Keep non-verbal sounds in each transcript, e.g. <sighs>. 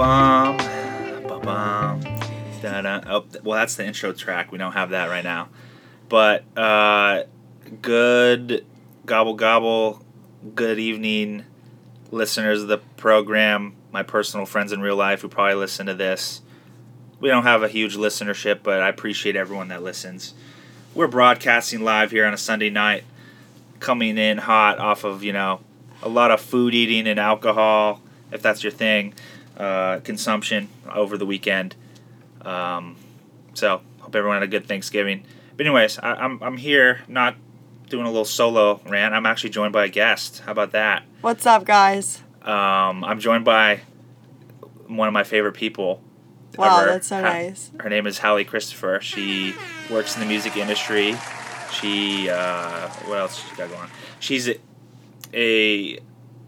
Ba-bum, ba-bum, da-da. Oh, well, that's the intro track. We don't have that right now. But uh, good gobble gobble. Good evening, listeners of the program. My personal friends in real life who probably listen to this. We don't have a huge listenership, but I appreciate everyone that listens. We're broadcasting live here on a Sunday night, coming in hot off of you know a lot of food eating and alcohol, if that's your thing, uh, consumption over the weekend. Um, so hope everyone had a good Thanksgiving. But anyways, I, I'm I'm here not doing a little solo rant. I'm actually joined by a guest. How about that? What's up, guys? Um, I'm joined by one of my favorite people. Wow, ever. that's so Ha- nice. Her name is Hallie Christopher. She works in the music industry. She uh, what else she got going? on? She's a, a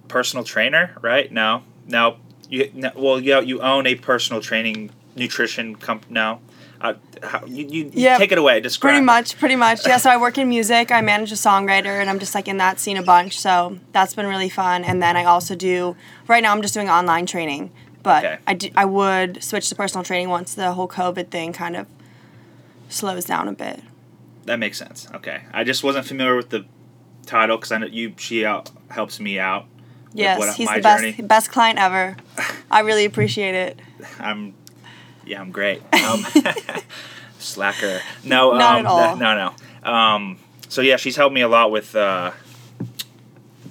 personal trainer, right? No, no. You well, yeah, you own a personal training nutrition company. No, uh, how, you you Yeah, take it away. Describe. Pretty much, pretty much. Yeah, so I work in music. I manage a songwriter, and I'm just like in that scene a bunch. So that's been really fun. And then I also do. Right now, I'm just doing online training, but Okay. I, do, I would switch to personal training once the whole COVID thing kind of slows down a bit. That makes sense. Okay, I just wasn't familiar with the title because I know you. She out, helps me out. Yes, what- he's the best journey. best client ever. I really appreciate it. <laughs> I'm, yeah, I'm great. <laughs> Um, <laughs> slacker. No, Not um, at all. No, no. Um, so yeah, she's helped me a lot with uh,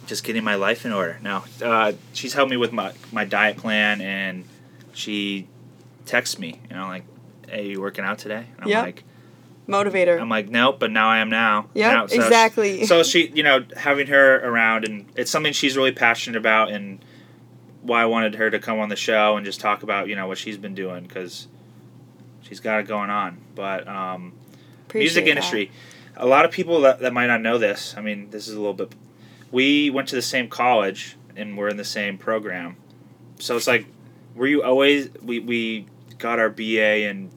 just getting my life in order. No, uh, she's helped me with my my diet plan, and she texts me, you know, like, "Hey, you working out today?" And I'm Yep. like, Motivator. I'm like, nope, but now I am now. Now- so- exactly. <laughs> So she, you know, having her around, and it's something she's really passionate about, and why I wanted her to come on the show and just talk about, you know, what she's been doing because she's got it going on. But um, music that. industry, a lot of people that, that might not know this. I mean, this is a little bit. We went to the same college and we're in the same program, so it's like, were you always? We we got our BA in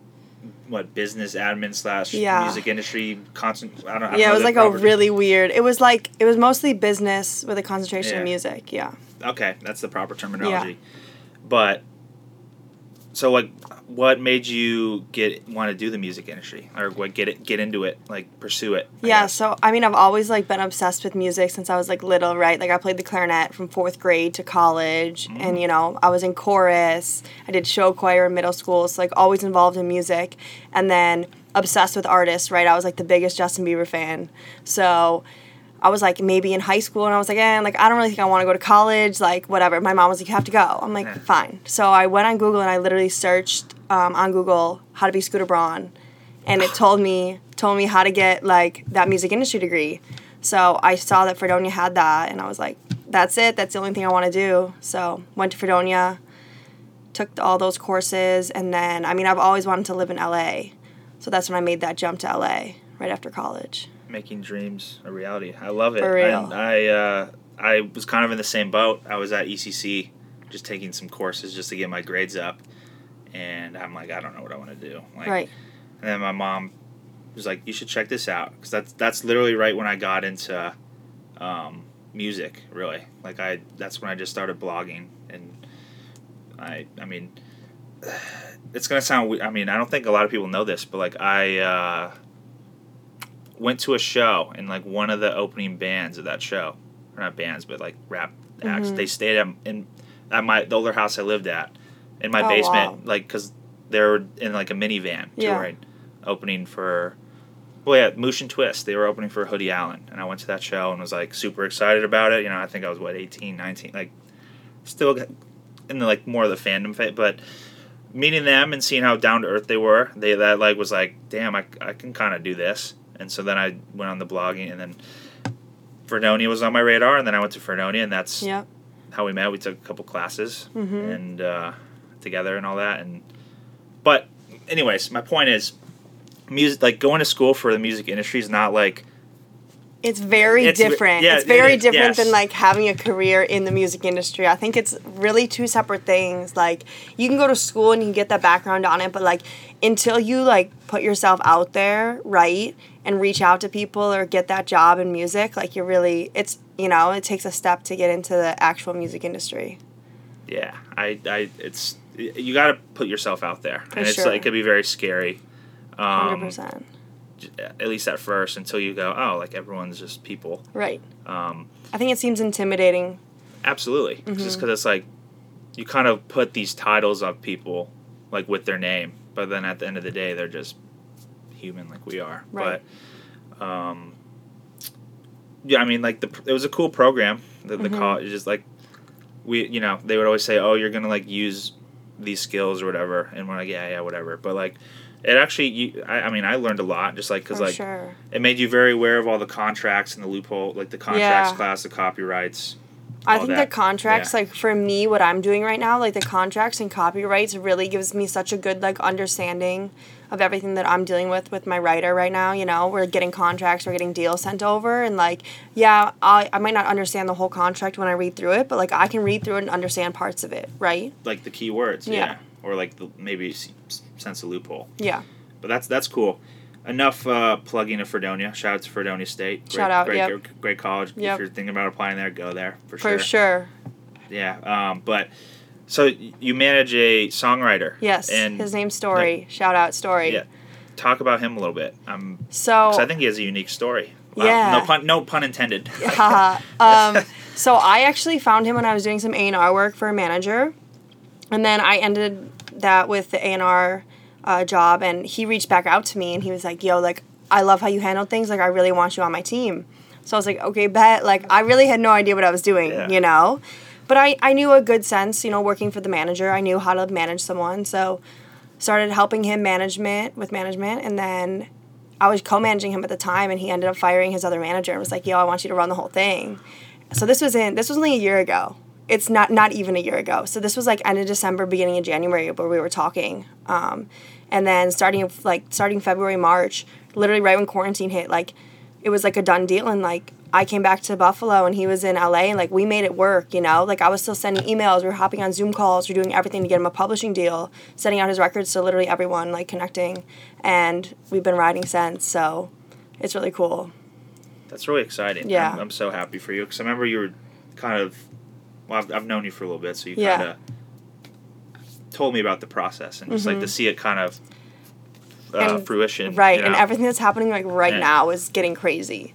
what business admin slash Yeah. music industry constant. I don't. I don't Yeah, know it was like a really weird. It was like it was mostly business with a concentration Yeah. in music. Yeah. okay. That's the proper terminology, but. So like, what made you get want to do the music industry or what get it get into it like pursue it? I Yeah, guess? so I mean, I've always like been obsessed with music since I was like little, right? Like I played the clarinet from fourth grade to college, Mm. and you know, I was in chorus. I did show choir in middle school, so like always involved in music, and then obsessed with artists, right? I was like the biggest Justin Bieber fan, so. I was like maybe in high school, and I was like, eh, like I don't really think I want to go to college, like whatever. My mom was like, you have to go. I'm like, Yeah. fine. So I went on Google and I literally searched um, on Google how to be Scooter Braun, and it told me told me how to get like that music industry degree. So I saw that Fredonia had that, and I was like, that's it. That's the only thing I want to do. So went to Fredonia, took all those courses, and then I mean I've always wanted to live in LA, so that's when I made that jump to LA right after college. Making dreams a reality. I love it. For real. And I uh, I was kind of in the same boat. I was at ECC, just taking some courses just to get my grades up, and I'm like, I don't know what I want to do. Like, right. And then my mom was like, you should check this out because that's that's literally right when I got into um, music. Really, like I that's when I just started blogging, and I I mean. <sighs> It's gonna sound. I mean, I don't think a lot of people know this, but like I uh, went to a show and like one of the opening bands of that show, or not bands, but like rap acts. Mhm. They stayed at in at my the older house I lived at, in my Oh, basement, wow. like because they were in like a minivan Yeah. touring, opening for. Well, yeah, Moosh and Twist. They were opening for Hoodie Allen, and I went to that show and was like super excited about it. You know, I think I was what 18, 19, like still in the like more of the fandom phase, but meeting them and seeing how down to earth they were, they that like was like, damn, I, I can kind of do this. And so then I went on the blogging, and then Fredonia was on my radar, and then I went to Fredonia, and that's Yep. how we met. We took a couple classes Mhm. and uh, together and all that. And but, anyways, my point is, music like going to school for the music industry is not like it's very it's, different. Yeah, it's very it different yes. than like having a career in the music industry. I think it's really two separate things. Like you can go to school and you get that background on it, but like until you like put yourself out there, right, and reach out to people or get that job in music, like you're really it's you know, it takes a step to get into the actual music industry. Yeah. I I it's you got to put yourself out there. For and sure. it's like it could be very scary. Um, 100% at least at first, until you go, oh, like everyone's just people. Right. Um, I think it seems intimidating. absolutely, Mm-hmm. just because it's like you kind of put these titles of people like with their name, but then at the end of the day, they're just human like we are. Right. But um, yeah, I mean, like the it was a cool program. The the Mhm. college just like we, you know, they would always say, "Oh, you're gonna like use these skills or whatever," and we're like, "Yeah, yeah, whatever." But like, it actually, you, I, I mean, I learned a lot just like because like sure. it made you very aware of all the contracts and the loophole, like the contracts Yeah. class, the copyrights. I think that. the contracts, Yeah. like for me, what I'm doing right now, like the contracts and copyrights, really gives me such a good like understanding of everything that I'm dealing with with my writer right now. You know, we're getting contracts, we're getting deals sent over, and like, yeah, I I might not understand the whole contract when I read through it, but like I can read through it and understand parts of it, right? like the key words, yeah, Yeah. or like the, maybe sense a loophole. Yeah. But that's that's cool. Enough uh, plugging of Fredonia. Shout out to Fredonia State. Great, Shout out, great, yep. great, great college. Yep. If you're thinking about applying there, go there for, For sure. For sure. Yeah. Um, but so you manage a songwriter. Yes. And His name's Storii. Shout out Storii. Yeah. talk about him a little bit. Um, So I think he has a unique story. Wow. Yeah. No pun. No pun intended. <laughs> Haha. um, <laughs> so I actually found him when I was doing some A and R work for a manager, and then I ended that with the A and R uh, job, and he reached back out to me and he was like, "Yo, like I love how you handle things. Like I really want you on my team." So I was like, "Okay, bet." Like I really had no idea what I was doing, Yeah. you know, but I I knew a good sense, you know, working for the manager. I knew how to manage someone, so started helping him management with management, and then I was co-managing him at the time, and he ended up firing his other manager and was like, "Yo, I want you to run the whole thing." So this was in this was only a year ago. It's not not even a year ago. So this was like end of December, beginning of January, where we were talking, um, and then starting like starting February, March, literally right when quarantine hit, like it was like a done deal, and like I came back to Buffalo, and he was in LA, and like we made it work. You know, like I was still sending emails, we were hopping on Zoom calls, we are doing everything to get him a publishing deal, sending out his records to literally everyone, like connecting, and we've been riding since. So it's really cool. That's really exciting. Yeah. I'm, I'm so happy for you because I remember you were kind of. Well, I've, I've known you for a little bit, so you Yeah. kind of told me about the process and just like to see it kind of uh, Mm-hmm. And- fruition. Right, you and everything that's happening like right now is getting crazy.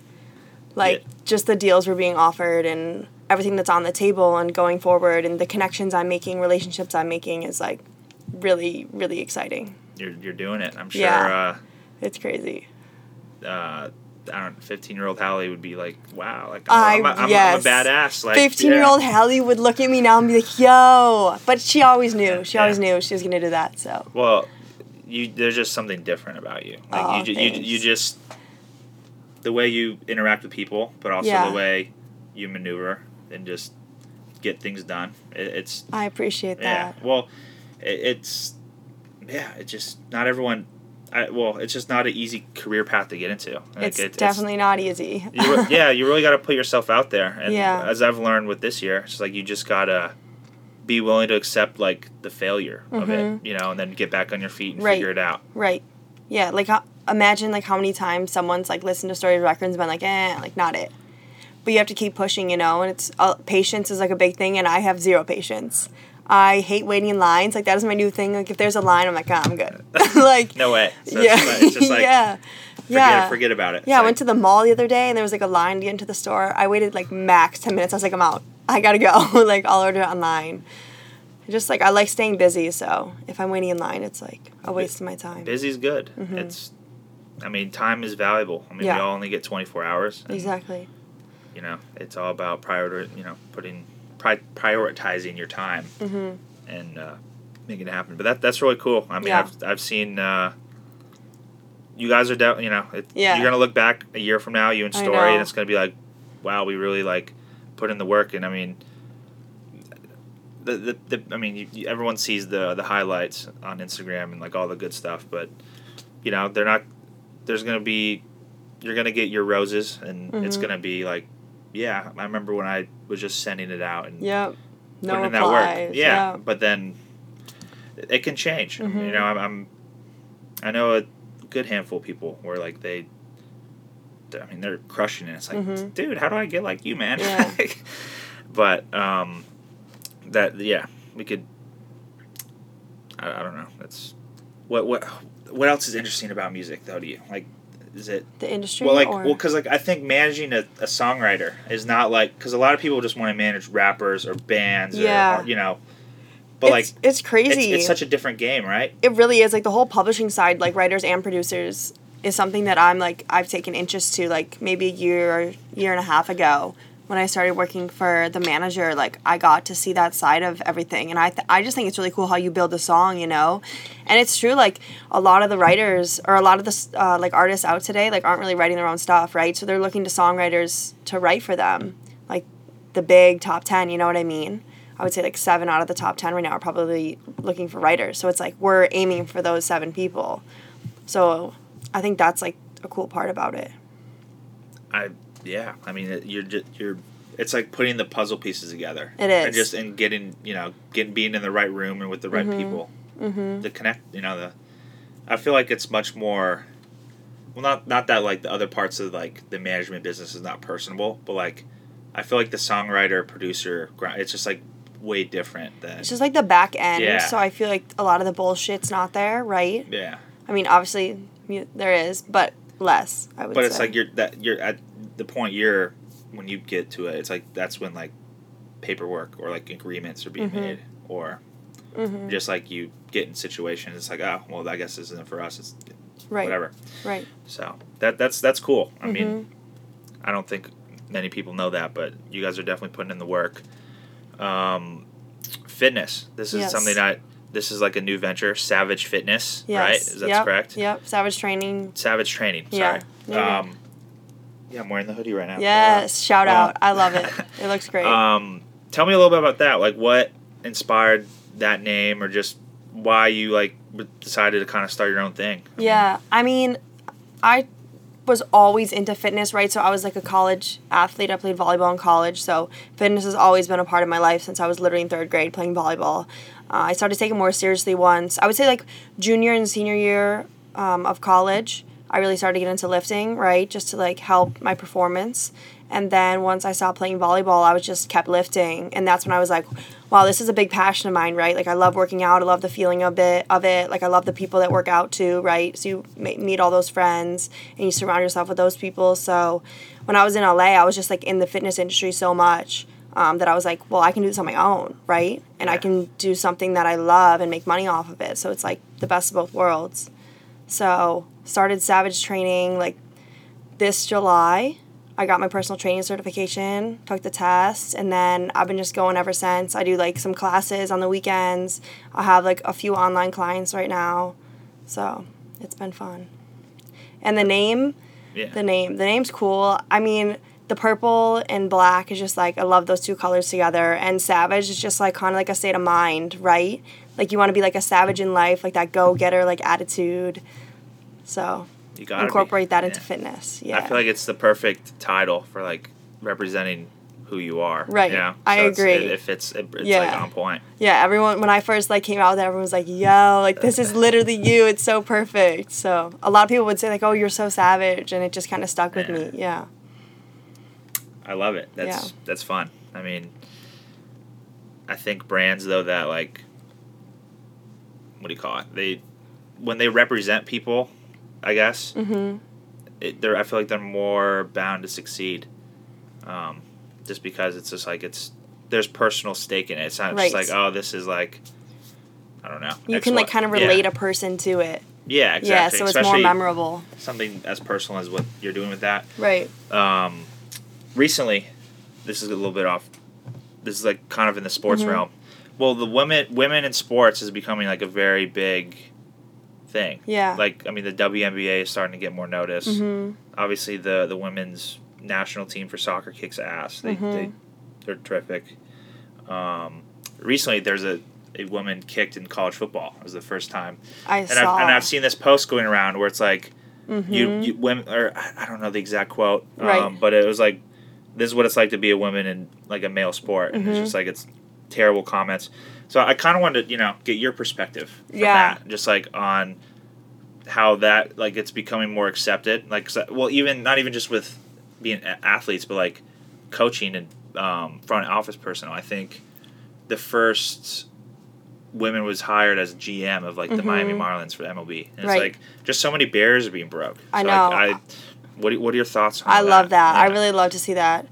Like Yeah. just the deals we're being offered and everything that's on the table and going forward and the connections I'm making, relationships I'm making is like really, really exciting. You're, you're doing it. I'm sure. Yeah. It's crazy. Uh, uh, I don't. Fifteen year old Hallie would be like, "Wow, like I- I'm, a, I'm, yes. I'm a badass." Like Fifteen year old. Hallie would look at me now and be like, "Yo," but she always knew. Yeah, She always knew she was gonna do that. So Well, you there's just something different about you. Like Aw, you, you, you just the way you interact with people, but also Yeah. the way you maneuver and just get things done. It, it's I appreciate yeah. that. Well, it, it's yeah. It's just not everyone. I, well, it's just not an easy career path to get into. Like, it's it- definitely not easy. you <laughs> yeah, you really got to put yourself out there. And Yeah. as I've learned with this year, it's like you just gotta be willing to accept like the failure of it, Mhm. you know, and then get back on your feet and Right. figure it out. Right. Yeah, like how, imagine like how many times someone's like listened to Storii's Records and been like, eh, like not it. But you have to keep pushing, you know, and it's uh, patience is like a big thing, and I have zero patience. I hate waiting in lines. Like that is my new thing. Like if there's a line, I'm like, ah, I'm good. <laughs> like No way. So yeah, it's, just like, it's just like <laughs> yeah, forget, yeah. forget about it. Yeah, I went to the mall the other day and there was like a line to get into the store. I waited like max 10 minutes. I was like, I'm out. I gotta go. <laughs> like, I'll order it online. Just like, I like staying busy, so if I'm waiting in line, it's like a waste of my time. Busy's good. It's, I mean, time is valuable. I mean, Mm-hmm. Yeah. we all only get 24 hours. and, Exactly. You know, it's all about prior, you know, putting, pri- prioritizing your time hmm and uh, making it happen. But that that's really cool. I mean, Yeah. I've I've seen. Uh, you guys are down. You know, it, Yeah. you're gonna look back a year from now, you and Storii, and it's gonna be like, wow, we really like put in the work. And I mean, the the, the I mean, you, you, everyone sees the the highlights on Instagram and like all the good stuff, but you know, they're not. There's gonna be, you're gonna get your roses, and it's Mhm. gonna be like, yeah, I remember when I was just sending it out and Yep. No putting in that work. Yeah, but then it can change. Mhm. You know, I'm, I'm, I know a good handful of people where like they, I mean, they're crushing it. It's like, Mhm. dude, how do I get like you, man? Yeah. <laughs> but um, that yeah, we could. I, I don't know. That's what what what else is interesting about music though to you? Like, is it The industry. well like or? well because like I think managing a, a songwriter is not like because a lot of people just want to manage rappers or bands Yeah. or, or you know, but like it's, it's crazy. it's, it's such a different game, right? it really is like the whole publishing side like writers and producers is something that i'm like i've taken interest to like maybe a year or year and a half ago when i started working for the manager like i got to see that side of everything and i, th- I just think it's really cool how you build a song you know and it's true like a lot of the writers or a lot of the uh, like artists out today like aren't really writing their own stuff right so they're looking to songwriters to write for them like the big top 10 you know what i mean I would say like seven out of the top 10 right now are probably looking for writers. So it's like we're aiming for those seven people. So I think that's like a cool part about it. I yeah. I mean, it, you're just you're. It's like putting the puzzle pieces together. It and just and getting you know getting being in the right room and with the right Mhm. people. Mm-hmm. The connect. You know the. I feel like it's much more. Well, not not that like the other parts of like the management business is not personable, but like, I feel like the songwriter producer it's just like way different than It's just like the back end. Yeah. So I feel like a lot of the bullshit's not there, right? yeah. I mean, obviously there is, but less, I would But say. it's like you're that you're at the point you're when you get to it. It's like that's when like paperwork or like agreements are being Mhm. made, or Mhm. just like you get in situations. It's like oh well, I guess this isn't for us. It's Right. whatever. Right. So that that's that's cool. I mean, Mhm. I don't think many people know that, but you guys are definitely putting in the work. Um, fitness. This is Yes. something that this is like a new venture. Savage Fitness, Yes. right? Is that yep. correct? Yep. Savage training. Savage Training. Sorry. Yeah. Um, yeah, I'm wearing the hoodie right now. Yes. Shout out. I love it. It looks <laughs> great. Um, tell me a little bit about that. Like, what inspired that name, or just why you like decided to kind of start your own thing? Yeah, I mean, I was always into fitness, right? So I was like a college athlete. I played volleyball in college, so fitness has always been a part of my life since I was literally in third grade playing volleyball. Uh, I started taking more seriously once. I would say like junior and senior year um, of college. I really started to get into lifting, right, just to like help my performance. And then once I stopped playing volleyball, I was just kept lifting, and that's when I was like, "Wow, this is a big passion of mine, right? Like I love working out. I love the feeling of it. Of it. Like I love the people that work out too, right? So you meet all those friends, and you surround yourself with those people. So when I was in LA, I was just like in the fitness industry so much um, that I was like, well, I can do this on my own, right? And I can do something that I love and make money off of it. So it's like the best of both worlds. So started Savage training like this July. I got my personal training certification, took the test, and then I've been just going ever since. I do like some classes on the weekends. I have like a few online clients right now. So it's been fun. And the name, Yeah. the name, the name's cool. I mean, the purple and black is just like I love those two colors together. And savage is just like kind of like a state of mind, right? Like you want to be like a savage in life, like that go getter like attitude. So you got incorporate that into yeah. fitness. Yeah. I feel like it's the perfect title for like representing who you are. Right. You know? I agree. It, it fits. It, it's like Yeah. on point. yeah, everyone when I first like came out with it, everyone was like, "Yo, like this is literally you. It's so perfect." So a lot of people would say like, "Oh, you're so savage," and it just kind of stuck with Yeah. me. Yeah. I love it. That's Yeah. that's fun. I mean, I think brands though that like, what do you call it? They when they represent people, I guess Mm-hmm. it, they're I feel like they're more bound to succeed, um, just because it's just like it's there's personal stake in it. It's not just like oh this is like, I don't know. You X, can like kind of yeah. relate a person to it. Yeah, exactly. Yeah, so it's more memorable. something as personal as what you're doing with that. Right. Um, recently, this is a little bit off. This is like kind of in the sports Mhm. realm. Well, the women women in sports is becoming like a very big thing. Yeah. Like I mean, the WNBA is starting to get more notice. Mm-hmm. Obviously, the the women's national team for soccer kicks ass. They Mhm. they they're terrific. Um, recently, there's a a woman kicked in college football. It was the first time, I and saw. I've and I've seen this post going around where it's like Mhm. you, you women or I- don't know the exact quote, um, Right. but it was like this is what it's like to be a woman in like a male sport, and it's Mhm. just like it's terrible comments. So I kind of wanted to you know get your perspective Yeah. that, just like on how that like it's becoming more accepted. Like 'cause I- well, even not even just with being a- athletes, but like coaching and um, front office personnel. I think the first women was hired as GM of like the Miami Mhm. Marlins for MLB. And it's like just so many barriers are being broke. I know. Like, I, what what are your thoughts on that? I love that. I really love to see that.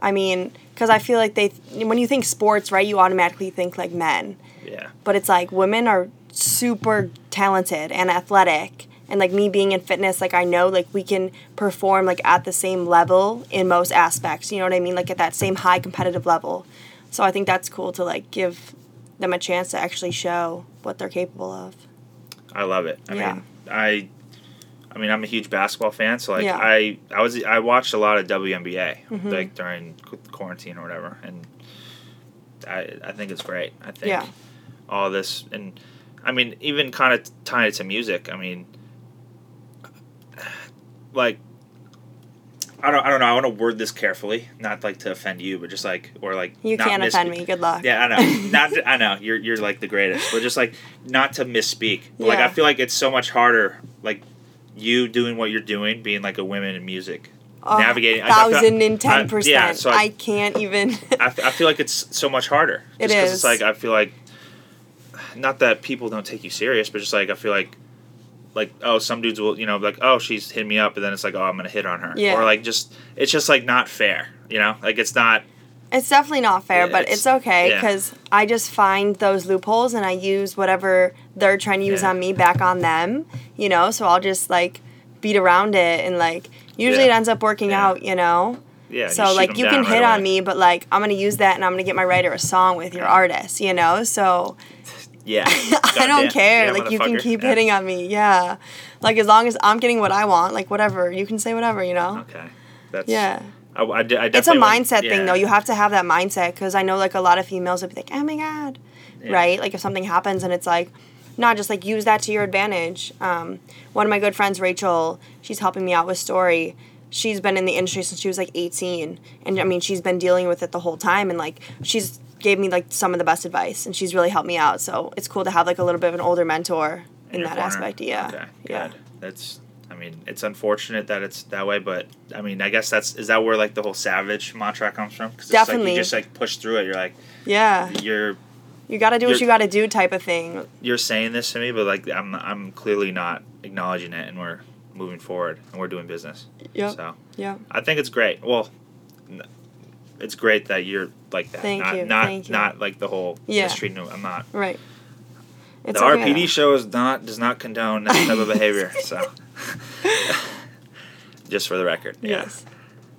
I mean, because I feel like they, when you think sports, right, you automatically think like men. yeah. But it's like women are super talented and athletic. And like me being in fitness, like I know like we can perform like at the same level in most aspects. You know what I mean? Like at that same high competitive level. So I think that's cool to like give them a chance to actually show what they're capable of. I love it. I Yeah. mean, I, I mean, I'm a huge basketball fan, so like Yeah. I, I was, I watched a lot of WNBA Mhm. like during quarantine or whatever, and I, I think it's great. I think Yeah. all this, and I mean, even kind of tying it to music. I mean, <sighs> like. I don't, I don't know. I want to word this carefully, not like to offend you, but just like or like You can't offend me. Good luck. yeah, I know. <laughs> Not I know. You're you're like the greatest. But just like not to misspeak. But, Like I feel like it's so much harder like you doing what you're doing, being like a women in music. Oh, navigating- I- I thousand and I- ten percent. yeah, so I- I can't even. <laughs> I feel like it's so much harder. It is. It's like I feel like not that people don't take you serious, but just like I feel like like oh some dudes will you know like oh she's hitting me up and then it's like oh I'm gonna hit on her Yeah. or like just it's just like not fair you know like it's not It's definitely not fair, Yeah, but it's- it's, okay yeah. because I just find those loopholes and I use whatever they're trying to use Yeah. on me back on them, you know? So I'll just like beat around it and like usually Yeah. it ends up working Yeah. out, you know? yeah so shoot like you can hit on me, but like I'm gonna use that and I'm gonna get my writer a song with your artist, you know? So <laughs> yeah <laughs> I don't care. Yeah, like you can keep Yeah. hitting on me, yeah. Like as long as I'm getting what I want, like whatever, you can say whatever, you know? okay that's Yeah. I, I, I it's a mindset yeah. thing though you have to have that mindset because i know like a lot of females would be like oh my god Yeah. right like if something happens and it's like not just like use that to your advantage um, one of my good friends rachel she's helping me out with Storii she's been in the industry since she was like 18 and i mean she's been dealing with it the whole time and like she's gave me like some of the best advice and she's really helped me out so it's cool to have like a little bit of an older mentor in, that corner. aspect yeah Okay, yeah. That's. I mean, it's unfortunate that it's that way, but I mean, I guess that's is that where like the whole savage mantra comes from? Like Definitely. you just like push through it. You're like yeah you're you gotta do what You're- gotta do type of thing you're saying this to me, but like I'm I'm clearly not acknowledging it, and we're moving forward and we're doing business. Yeah. So yeah I think it's great. Well, it's great that you're like that. Thank not, you, Not thank you. not like the whole Yeah. mistreating. I'm not. right it's the okay, RPD show is not does not condone that type of <laughs> behavior. So, <laughs> just for the record, yeah, Yes.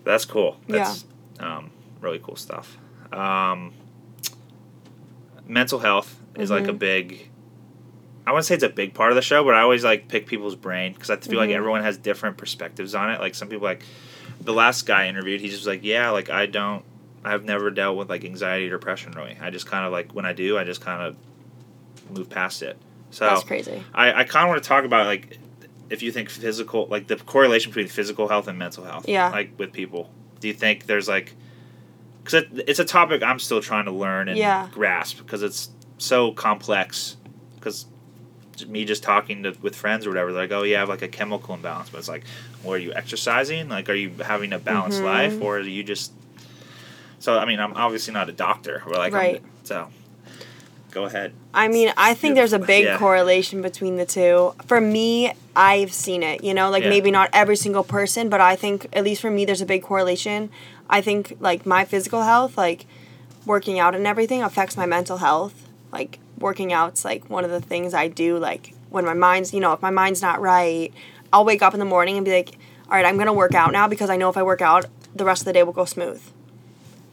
that's cool. That's um, really cool stuff. Um, mental health is like a Mhm. big. I wouldn't say it's a big part of the show, but I always like pick people's brain because I feel like Mhm. everyone has different perspectives on it. Like some people, like the last guy I interviewed, he's just like, yeah, like I don't, I've never dealt with like anxiety or depression really. I just kind of like when I do, I just kind of move past it. So That's crazy. I, I kind of want to talk about like if you think physical like the correlation between physical health and mental health Yeah. like with people do you think there's like because it, it's a topic i'm still trying to learn and Yeah. grasp because it's so complex because me just talking to with friends or whatever they're like oh you have like a chemical imbalance but it's like well, are you exercising like are you having a balanced Mhm. life or are you just so i mean i'm obviously not a doctor but like I'm- Right. so go ahead I mean, I think there's a big Yeah. correlation between the two. For me, I've seen it, you know, like Yeah. maybe not every single person, but I think at least for me there's a big correlation. I think like my physical health, like working out and everything affects my mental health. Like working out's like one of the things I do like when my mind's, you know, if my mind's not right, I'll wake up in the morning and be like, "All right, I'm going to work out now because I know if I work out, the rest of the day will go smooth."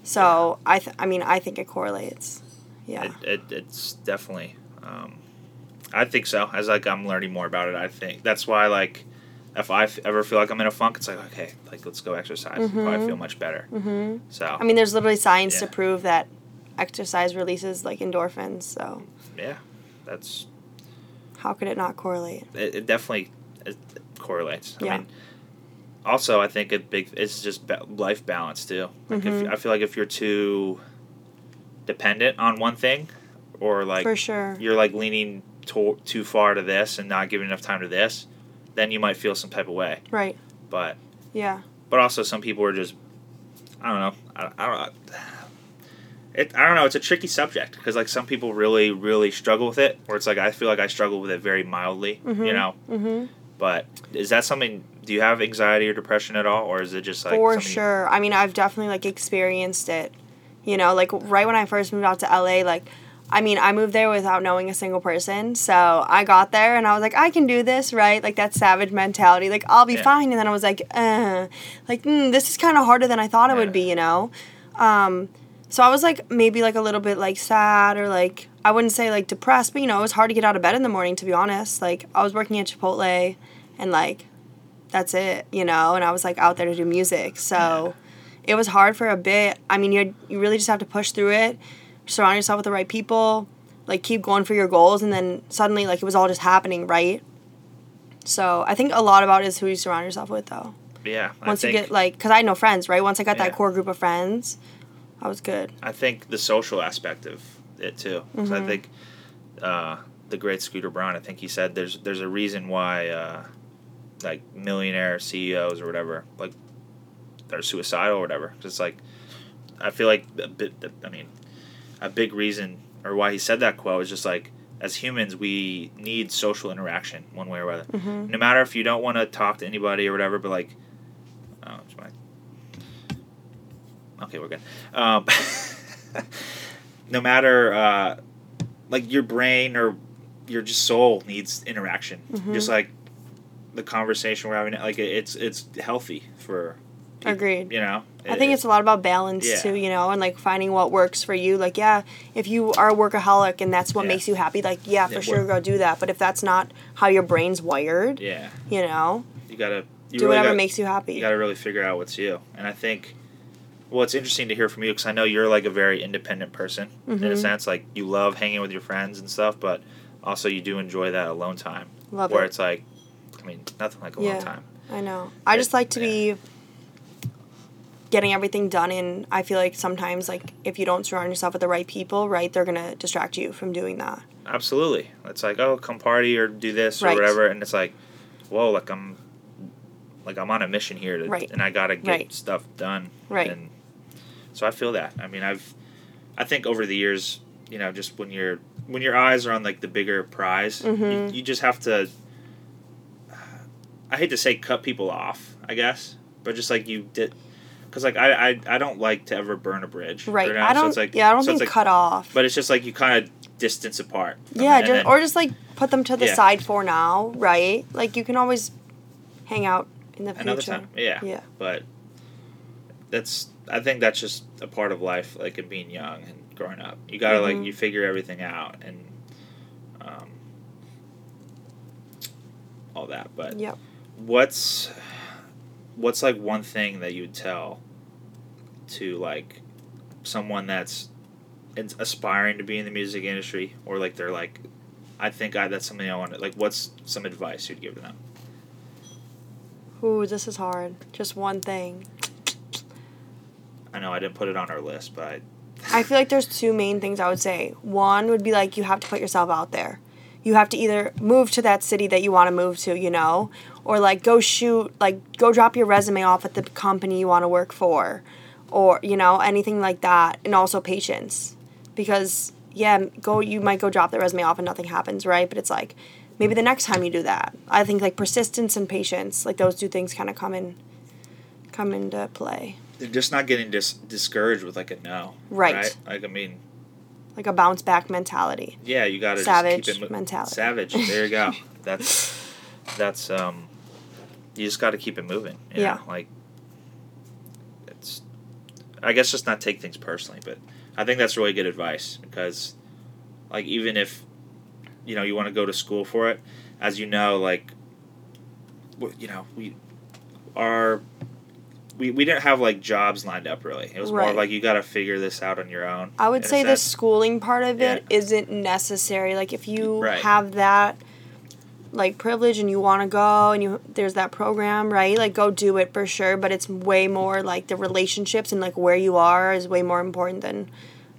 So, I th- I mean, I think it correlates. Yeah. It, it, it's definitely. Um, I think so. As like I'm learning more about it, I think that's why like if I f- ever feel like I'm in a funk, it's like okay, like let's go exercise. I Mhm. feel much better. Mhm. So I mean, there's literally science Yeah. to prove that exercise releases like endorphins. So yeah, that's how could it not correlate? it, it definitely it correlates. I Yeah. mean, also I think a big it's just life balance too. Like Mhm. if I feel like if you're too dependent on one thing, or like For sure. you're like leaning to- too far to this and not giving enough time to this, then you might feel some type of way. Right. But Yeah. but also some people are just I don't know. I, I don't. it I don't know. It's a tricky subject because like some people really really struggle with it. Where it's like I feel like I struggle with it very mildly. You know. Mm-hmm. But is that something? Do you have anxiety or depression at all, or is it just like For something you- sure. I mean, I've definitely like experienced it. You know, like right when I first moved out to LA, like I mean, I moved there without knowing a single person. So I got there and I was like, I can do this, right? Like that savage mentality. Like I'll be Yeah. fine. And then I was like, uh, like mm, this is kind of harder than I thought it would be. You know. Um, so I was like maybe like a little bit like sad or like I wouldn't say like depressed, but you know, it was hard to get out of bed in the morning to be honest. Like I was working at Chipotle and like that's it, you know, and I was like out there to do music. So it was hard for a bit. I mean, you you really just have to push through it, surround yourself with the right people, like keep going for your goals and then suddenly like it was all just happening, right? So, I think a lot about it is who you surround yourself with though. Yeah. I Once you get like cuz I had no friends, right? Once I got Yeah. that core group of friends, I was good. I think the social aspect of it too. 'Cause Mm-hmm. I think uh, the great Scooter Braun. I think he said there's there's a reason why uh, like millionaire CEOs or whatever like they're suicidal or whatever. Just like I feel like a bit. I mean, a big reason or why he said that quote is just like as humans we need social interaction one way or other. Mm-hmm. No matter if you don't want to talk to anybody or whatever, but like, oh, it's my. Okay, we're good. Um, <laughs> no matter, uh, like your brain or your just soul needs interaction. Mhm. Just like the conversation we're having, like it's it's healthy for. Agreed. You know. I think it's a lot about balance Yeah. too, you know, and like finding what works for you. Like, yeah, if you are a workaholic and that's what Yeah. makes you happy, like, yeah, for Yeah, sure, go do that. But if that's not how your brain's wired, Yeah, you know, you gotta. You do really whatever gotta- makes you happy. you got to really figure out what's you. And I think, well, it's interesting to hear from you because I know you're like a very independent person in a Mhm. sense. Like you love hanging with your friends and stuff, but also you do enjoy that alone time Love where it. it's like, I mean, nothing like alone Yeah. time. I know. I just like to be getting everything done and I feel like sometimes like if you don't surround yourself with the right people, right, they're gonna distract you from doing that. Absolutely, it's like oh, come party or do this or whatever, and it's like, whoa, like I'm, like I'm on a mission here, to, Right. and I gotta get Right. stuff done. Right. And so I feel that. I mean, I've, I think over the years, you know, just when you're when your eyes are on like the bigger prize, you, Mhm. you just have to. I hate to say cut people off, I guess, but just like you did, because like I, I I don't like to ever burn a bridge. Right. you know? I don't it's like, yeah, I don't so think like- cut off. But it's just like you kind of distance apart. yeah, just, then- or just like put them to the Yeah. side for now, right? Like you can always hang out in the future. another time. Yeah. Yeah. But that's I think that's just a part of life, like in being young and growing up. You gotta Mhm. like you figure everything out and um, all that. But Yep. what's what's like one thing that you would tell to like someone that's aspiring to be in the music industry or like they're like I think I that's something I want to like what's some advice you'd give to them? Ooh, this is hard. Just one thing. I know I didn't put it on our list, but I, I feel like there's two main things I would say. One would be like you have to put yourself out there. You have to either move to that city that you want to move to, you know, or like go shoot, like go drop your resume off at the company you want to work for, or you know anything like that, and also patience, because yeah, go you might go drop the resume off and nothing happens, right? But it's like maybe the next time you do that. I think like persistence and patience, like those two things, kind of come in, come into play. they're just not getting dis- discouraged with like a no. Right. Like I mean, Like a bounce back mentality. yeah, you got to Savage just keep it mo- mentality. Savage. There you go. <laughs> that's that's um, you just got to keep it moving. Yeah. know? Like it's, I guess just not take things personally, but I think that's really good advice because, like, even if, you know, you want to go to school for it, as you know, like, you know, we, are. we, we didn't have like jobs lined up really. It was more Right. of like you got to figure this out on your own. I would say the schooling part of it Yeah. not necessary. Like if you Right. have that like privilege and you want to go and you there's that program, right? Like go do it for sure, but it's way more like the relationships and like where you are is way more important than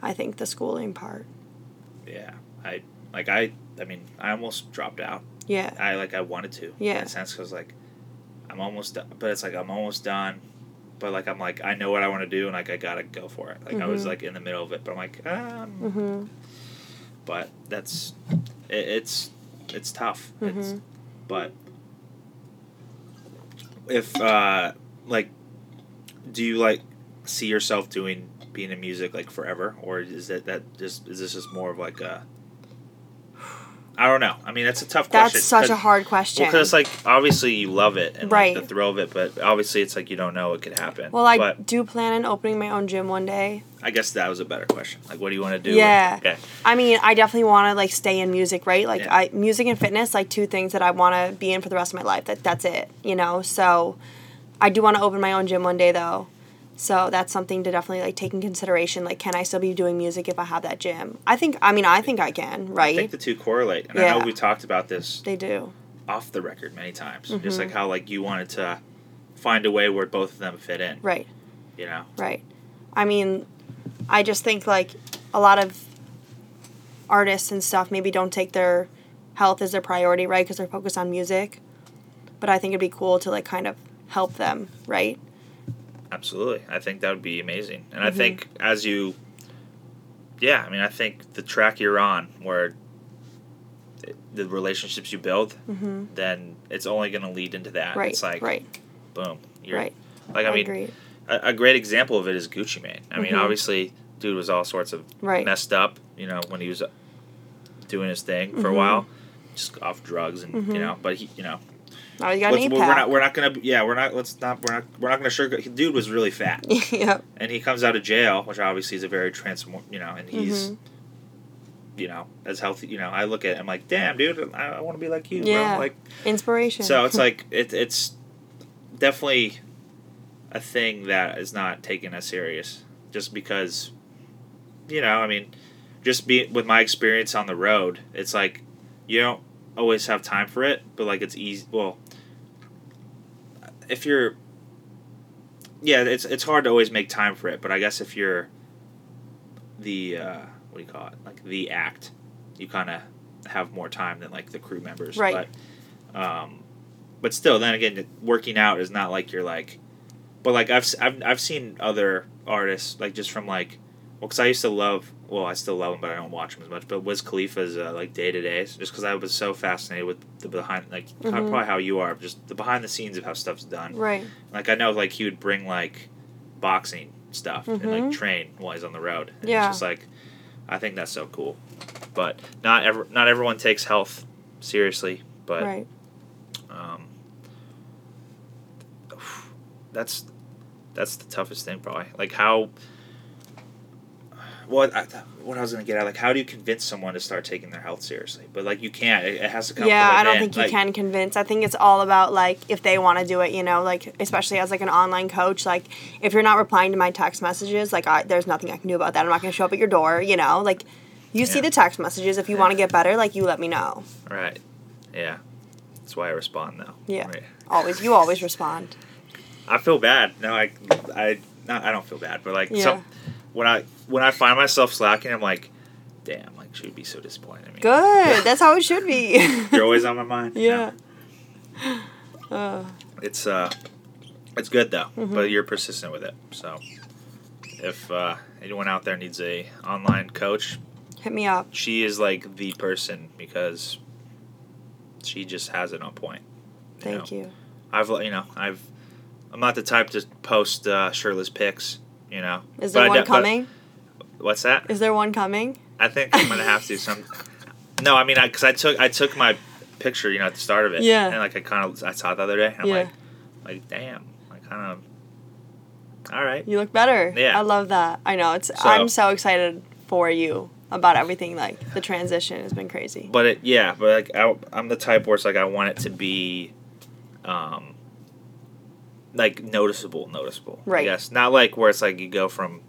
I think the schooling part. Yeah, I like I. I mean, I almost dropped out. Yeah. I like I wanted to. Yeah. In a sense, because like I'm almost done, but it's like I'm almost done. but like I'm like I know what I want to do and like I gotta go for it. Like I was Mhm. like in the middle of it, but I'm like, um, Mm-hmm. but that's it, it's it's tough. It's, Mhm. but if uh like, do you like see yourself doing being in music like forever, or is it that just is this just more of like a I don't know. I mean, that's a tough question. That's such a hard question. Well, because like obviously you love it and Right. like the thrill of it, but obviously it's like you don't know what could happen. well, I but do plan on opening my own gym one day. I guess that was a better question. Like, what do you want to do? Yeah. Okay. I mean, I definitely want to like stay in music, right? Like Yeah. I music and fitness, like two things that I want to be in for the rest of my life. That that's it, you know. So, I do want to open my own gym one day though. So that's something to definitely like take in consideration. Like, can I still be doing music if I have that gym? I think. I mean, I think I can. Right. I think the two correlate, and I know we talked about this they do. off the record many times. Mm-hmm. Just like how like you wanted to find a way where both of them fit in. Right. You know. Right. I mean, I just think like a lot of artists and stuff maybe don't take their health as their priority, right? Because they're focused on music. But I think it'd be cool to like kind of help them, right? Absolutely. I think that would be amazing. And Mm-hmm. I think as you, yeah, I mean, I think the track you're on, where the relationships you build, Mm-hmm. then it's only going to lead into that. Right. It's like, right. boom. You're, right. Like, I, mean, agree. a, a great example of it is Gucci Mane. I mean, Mhm. obviously, dude was all sorts of Right. messed up, you know, when he was doing his thing for a Mhm. while, just off drugs and, you know, but he, you know, Now he's got let's- eight we're, not, we're not going to, yeah, we're not, let's not, we're not, we're not to sugarcoat. Dude was really fat. <laughs> yep. and he comes out of jail, which obviously is a very transform, you know, and he's, Mhm. you know, as healthy. You know, I look at, it, I'm like, damn, dude, I, I want to be like you, Yeah. bro. Like, Inspiration. so it's <laughs> like it, it's definitely a thing that is not taken as serious, just because, you know, I mean, just be with my experience on the road, it's like you don't always have time for it, but like it's easy. Well, if you're yeah, it's it's hard to always make time for it, but I guess if you're the uh, what do you call it, like the act, you kind of have more time than like the crew members, Right. But, um, but still, then again, working out is not like you're like, but like I've I've, I've seen other artists like just from like, well, because I used to love, well, I still love him, but I don't watch him as much. But Wiz Khalifa's uh, like day to day, just because I was so fascinated with the behind, like how- Mhm. probably how you are, just the behind the scenes of how stuff's done. right. Like I know, like he would bring like boxing stuff and like Mhm. train while he's on the road. And Yeah. It's just like, I think that's so cool. But not ever, not everyone takes health seriously. But right. um, <sighs> that's that's the toughest thing probably. Like how. Well, I, what I was gonna get at, like, how do you convince someone to start taking their health seriously? But like, you can't. It, it has to come. Yeah, I don't think you Like, can convince. I think it's all about like if they want to do it, you know, like especially as like an online coach, like if you're not replying to my text messages, like I, there's nothing I can do about that. I'm not going to show up at your door, you know, like you see the text messages. If you want to get better, like you let me know. Right. Yeah. That's why I respond though. Yeah. Right. Always, you always <laughs> respond. I feel bad. No, I, I, not, I don't feel bad, but like, Yeah. some, when I, when I find myself slacking, I'm like, damn, like she would be so disappointed in me. Good. <laughs> That's how it should be. <laughs> You're always on my mind. yeah. Uh, <sighs> It's uh, it's good though, Mhm. but you're persistent with it. So, if uh, anyone out there needs a online coach, hit me up. she is like the person because she just has it on point. Thank know? you. I've you know I've I'm not the type to post uh, shirtless pics. You know. Is there I one but- coming? What's that? Is there one coming? I think I'm gonna have to some. <laughs> No, I mean, I because I took I took my picture, you know, at the start of it. Yeah. And like I kind of I saw it the other day. And I'm Yeah. like, like damn, I kind of. All right. You look better. Yeah. I love that. I know. It's. So- I'm so excited for you about everything. Like the transition has been crazy. But it yeah, but like I, I'm the type where it's like I want it to be, um. Like noticeable, noticeable. Right. Yes. not like where it's like you go from,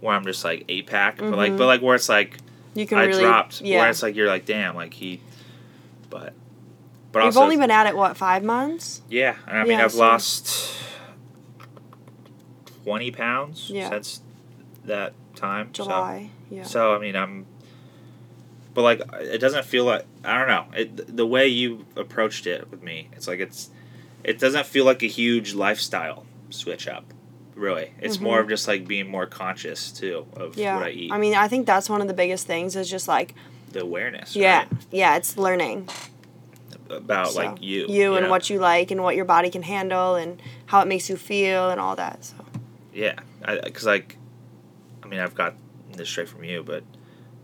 where I'm just like eight pack, but like Mhm. but like where it's like You can I really. dropped. Yeah. Where it's like you're like damn, like he. But. But You've also, only been at it what five months? Yeah, I mean, Yeah, I've so- lost twenty pounds Yeah. since that time. so- July. yeah. So, I mean, I'm. But like, it doesn't feel like I don't know. It the way you approached it with me, it's like it's, it doesn't feel like a huge lifestyle switch up. really. It's more of just like being more conscious too of Mm-hmm. Yeah. what I eat. I mean, I think that's one of the biggest things is just like, the awareness. yeah, right? yeah, it's learning. About So, like you. You and what you like and what your body can handle and how it makes you feel and all that. So, Yeah, because like, I mean, I've got this straight from you, but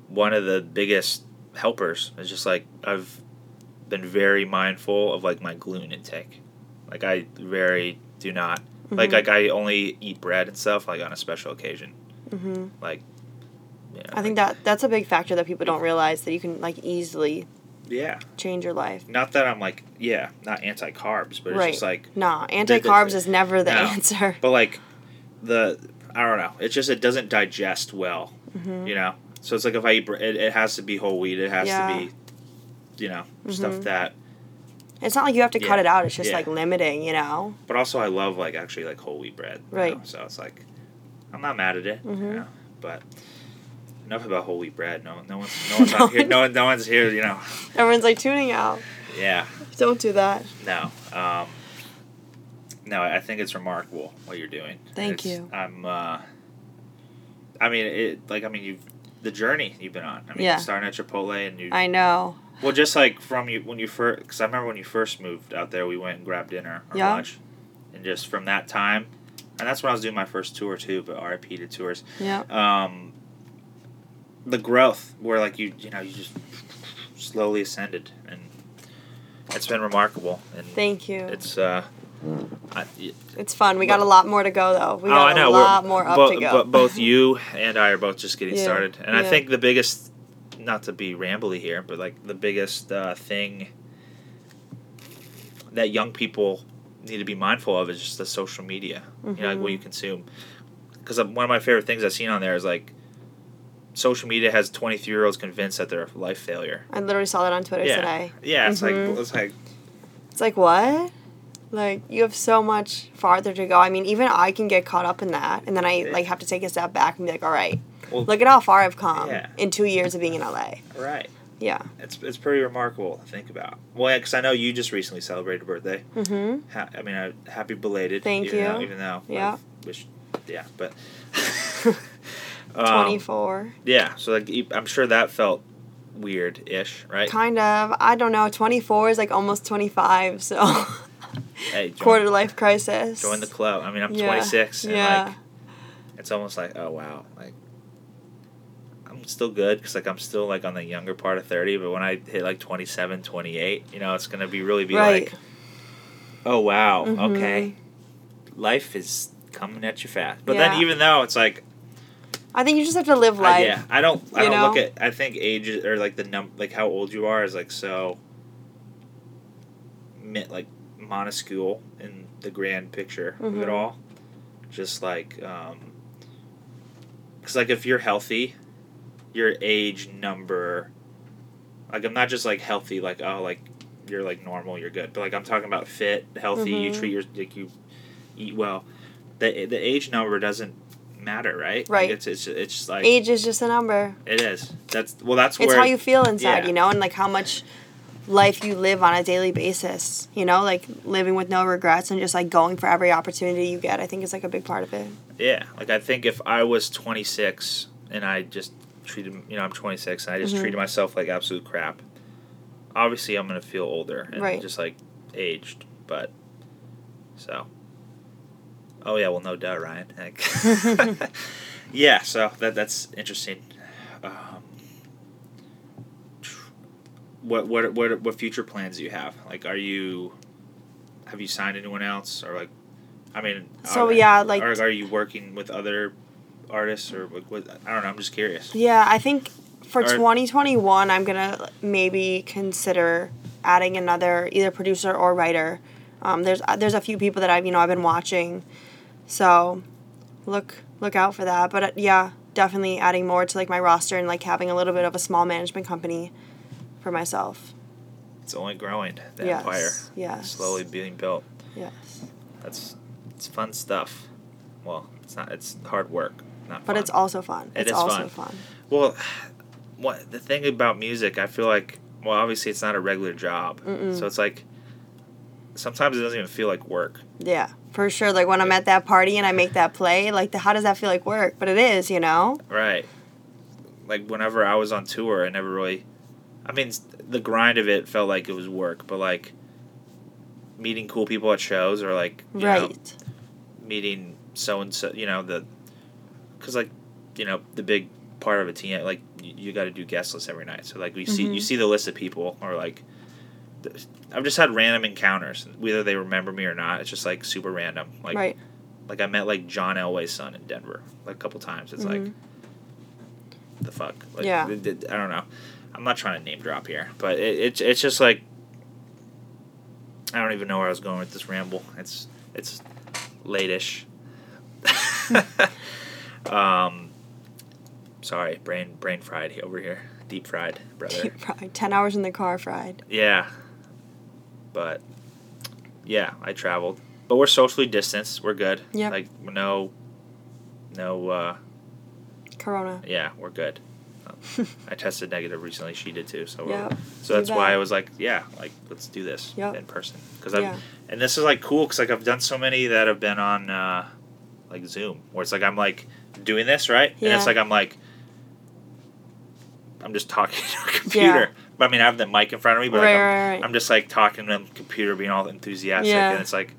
one of the biggest helpers is just like I've been very mindful of like my gluten intake. Like I very do not like Mhm. like I only eat bread and stuff like on a special occasion. hmm Like, you know, I think that that's a big factor that people don't realize that you can like easily yeah. change your life. Not that I'm like yeah, not anti carbs, but it's just like Nah, anti carbs is never the No. answer. but like the I don't know. It's just it doesn't digest well. hmm you know so it's like if i eat bre- it, it has to be whole wheat it has Yeah. to be you know stuff Mhm. that It's not like you have to cut it out. It's just Yeah. like limiting, you know. but also i love like actually like whole wheat bread you Right. know? so it's like i'm not mad at it you Mhm. know but enough about whole wheat bread no no one's no one's on here no, one- no one's here you know <laughs> Everyone's like tuning out. yeah Don't do that. no um no i think it's remarkable what you're doing Thank It's- you. i'm uh i mean it like i mean you've the journey you've been on i mean Yeah. starting at chipotle and you I know. Well, just like from you when you first, because I remember when you first moved out there, we went and grabbed dinner or Yeah. lunch, and just from that time, and that's when I was doing my first tour too. But RIP to tours. Yeah. Um, the growth where like you you know you just slowly ascended, and it's been remarkable. And Thank you. it's uh, I, y- It's fun. We got a lot more to go though. We oh, got I know. a we're- lot more up bo- to go. bo- both you and I are both just getting Yeah. started, and I think the biggest, not to be rambly here, but like the biggest uh, thing that young people need to be mindful of is just the social media. You know, like what you consume. Because one of my favorite things I've seen on there is like, social media has twenty three year olds convinced that they're a life failure. I literally saw that on Twitter Yeah. today. Yeah, it's Mhm. like it's like It's like what? Like you have so much farther to go. I mean, even I can get caught up in that, and then I like have to take a step back and be like, all right, well, look at how far I've come Yeah. in two years of being in LA. right. Yeah. It's it's pretty remarkable to think about. Well, yeah, because I know you just recently celebrated a birthday. Mm-hmm. Ha- I mean, uh, happy belated. Thank even Though, you. even though, Yeah. I wish, yeah, but. <laughs> um, Twenty four. Yeah, so like I'm sure that felt weird-ish, right? Kind of. I don't know. Twenty four is like almost twenty five. So <laughs> Hey, join, quarter life crisis. join the club. I mean, I'm Yeah. 26, and Yeah. like, it's almost like, oh wow, like. I'm still good because like I'm still like on the younger part of 30 but when I hit like 27 28 you know it's gonna be really be Right. like oh wow Mhm. okay life is coming at you fast but Yeah. then even though it's like I think you just have to live I, life. yeah, I don't. I don't look at. I think age or like the num like how old you are is like so. Like minuscule in the grand picture of it Mhm. all, just like, um, because like if you're healthy, your age number, like I'm not just like healthy, like oh like you're like normal, you're good, but like I'm talking about fit, healthy. You Mhm. treat your like you eat well. The the age number doesn't matter, right? Like, Right. it's it's it's just like Age is just a number. it is. That's well. That's It's where how you feel inside, yeah. you know, and like how much life you live on a daily basis. You know, like living with no regrets and just like going for every opportunity you get. I think is like a big part of it. yeah. Like I think if I was 26 and I just treated, you know, I'm 26 and I just Mhm. treated myself like absolute crap. Obviously, I'm gonna feel older and Right. just like aged, but so. Oh yeah, well, no doubt, Ryan. Like, <laughs> <laughs> yeah, so that that's interesting. Um, what what what what future plans do you have? Like, are you have you signed anyone else or like? I mean, So, are, yeah, like- are, are you working with other artists or what, what? I don't know. I'm just curious. Yeah, I think for Or- 2021, I'm gonna maybe consider adding another either producer or writer. Um, there's there's a few people that I've you know I've been watching, so look look out for that. But uh, yeah, definitely adding more to like my roster and like having a little bit of a small management company for myself. It's only growing. The Yes, empire yes. slowly being built. Yes, That's it's fun stuff. Well, it's not. It's hard work. Not but fun. it's also fun. It it's also fun. fun. Well, <sighs> what the thing about music, I feel like, well, obviously it's not a regular job, Mm-mm. so it's like sometimes it doesn't even feel like work. Yeah, for sure. Like when I'm at that party and I make that play, like the, how does that feel like work? But it is, you know. Right. Like whenever I was on tour, I never really. I mean, the grind of it felt like it was work, but like meeting cool people at shows or like you know, meeting so and so, you know the, because like, you know the big part of a team like you, you got to do guest lists every night. So like we see you Mhm. see the list of people or like. I've just had random encounters, whether they remember me or not. It's just like super random. Like, right. like I met like John Elway's son in Denver like a couple times. It's like Mhm. the fuck. Like, Yeah. it- it- I don't know. I'm not trying to name drop here, but it, it's it's just like I don't even know where I was going with this ramble. It's it's late-ish. <laughs> um, sorry, brain brain fried over here, deep fried, brother. Deep fried. Ten hours in the car fried. Yeah. But yeah, I traveled. But we're socially distanced. We're good. Yeah. Like no no uh Corona. yeah, we're good. Um, <laughs> I tested negative recently. She did too. So Yep. so that's why. I was like, yeah, like let's do this Yep. in person because I Yeah. and this is like cool because like I've done so many that have been on uh like Zoom where it's like I'm like doing this right and it's like I'm like I'm just talking <laughs> to a computer. But I mean, I have the mic in front of me, but Right, like, I'm, right, right. I'm just like talking to the computer, being all enthusiastic, Yeah. and it's like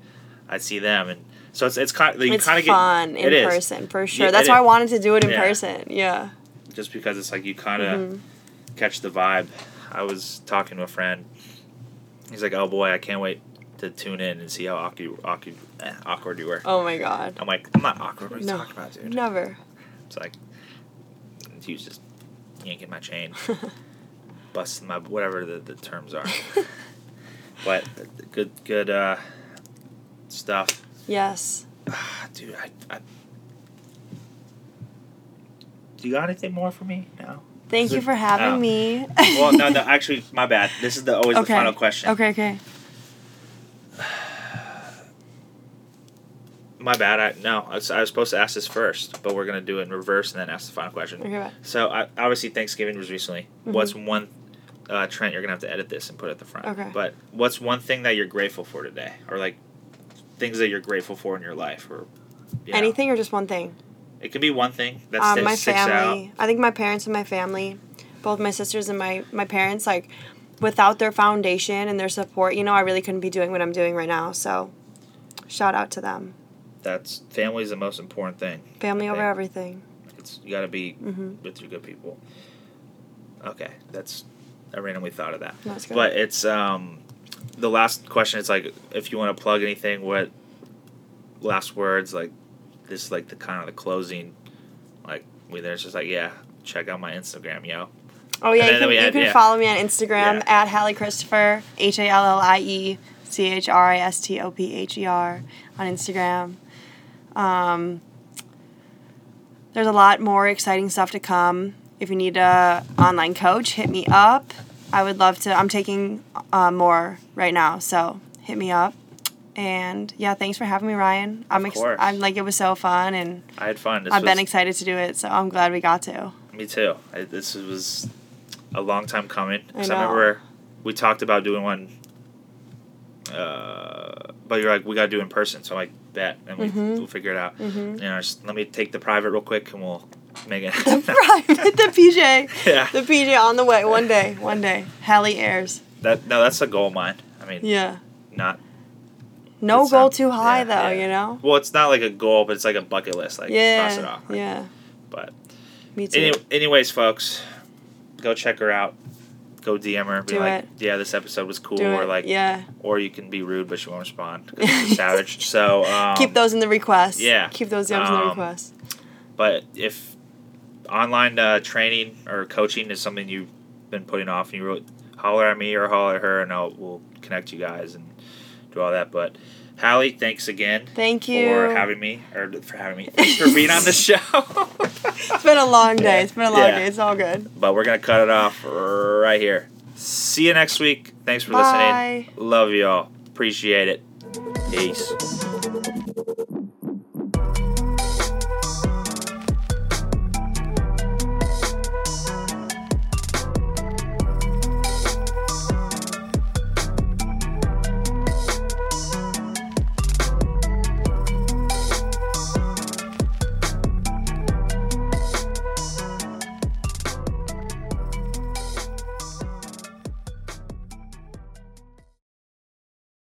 I see them, and so it's it's kind of you kind of fun in it is person for sure. Yeah, That's why I wanted to do it in Yeah. person. Yeah. just because it's like you kind of Mhm. catch the vibe. I was talking to a friend. He's like, "Oh boy, I can't wait to tune in and see how awkward awkward, eh, awkward you were." Oh my god. I'm like, "I'm not awkward. What are you No. talking about, dude?" Never. It's like he was just yanking my chain, <laughs> busting my whatever the, the terms are. <laughs> but good good uh, stuff. yes. Dude, I, I. Do you got anything more for me? No. Thank you for having oh. me. Well, no, no. <laughs> Actually, my bad. This is the always okay. the final question. Okay, okay. <sighs> My bad. I no. I was, I was supposed to ask this first, but we're gonna do it in reverse and then ask the final question. Okay. So I, obviously Thanksgiving was recently. Mhm. What's one? Uh, Trent, you're gonna have to edit this and put it at the front. Okay. But what's one thing that you're grateful for today, or like things that you're grateful for in your life, or you know? Anything or just one thing? It could be one thing that um, my sticks out. family. I think my parents and my family, both my sisters and my my parents, like without their foundation and their support, you know, I really couldn't be doing what I'm doing right now. So, shout out to them. That's family is the most important thing. Family over everything. It's you got to be hmm with your good people. Okay, that's I randomly thought of that. That's good. But it's um the last question is like if you want to plug anything, what last words like this is like the kind of the closing like we there's just like yeah check out my Instagram yo oh yeah, you can, we you can yeah. follow me on Instagram Yeah. at Hallie Christopher H A L L I E C H R I S T O P H E R on Instagram. Um, there's a lot more exciting stuff to come. If you need a online coach, hit me up. I would love to. I'm taking uh, more right now, so hit me up. And yeah, thanks for having me, Ryan. I'm ex-. I'm like it was so fun, and I had fun this I've been excited to do it. So I'm glad we got to. me too I, this was a long time coming I 'Cause I, know. remember we talked about doing one uh, but you're like we gotta do it in person so I'm like bet and we, Mhm. we'll figure it out Mm-hmm. you know just let me take the private real quick and we'll make it <laughs> The private, the PJ, <laughs> yeah the PJ on the way. One day, one day. Hallie airs. that no that's a goal of mine I mean Yeah. not No goal not- too high yeah, though. yeah. You know. well it's not like a goal but it's like a bucket list like cross it Yeah. off like, Yeah. but Me too. any, anyways folks go check her out go DM her be Do like it. yeah this episode was cool do or it. like yeah. or you can be rude but she won't respond 'cause she's <laughs> savage so um, Keep those in the requests. yeah. Keep those DMs in the Um, requests. but if online uh, training or coaching is something you've been putting off and you really holler at me or holler at her and I'll, we'll connect you guys and do all that but Hallie thanks again Thank you. for having me or for having me thanks for being on the <laughs> show It's been a long day. It's been a long Yeah. day. It's all good. but we're gonna cut it off right here see you next week thanks for Bye. listening love y'all appreciate it peace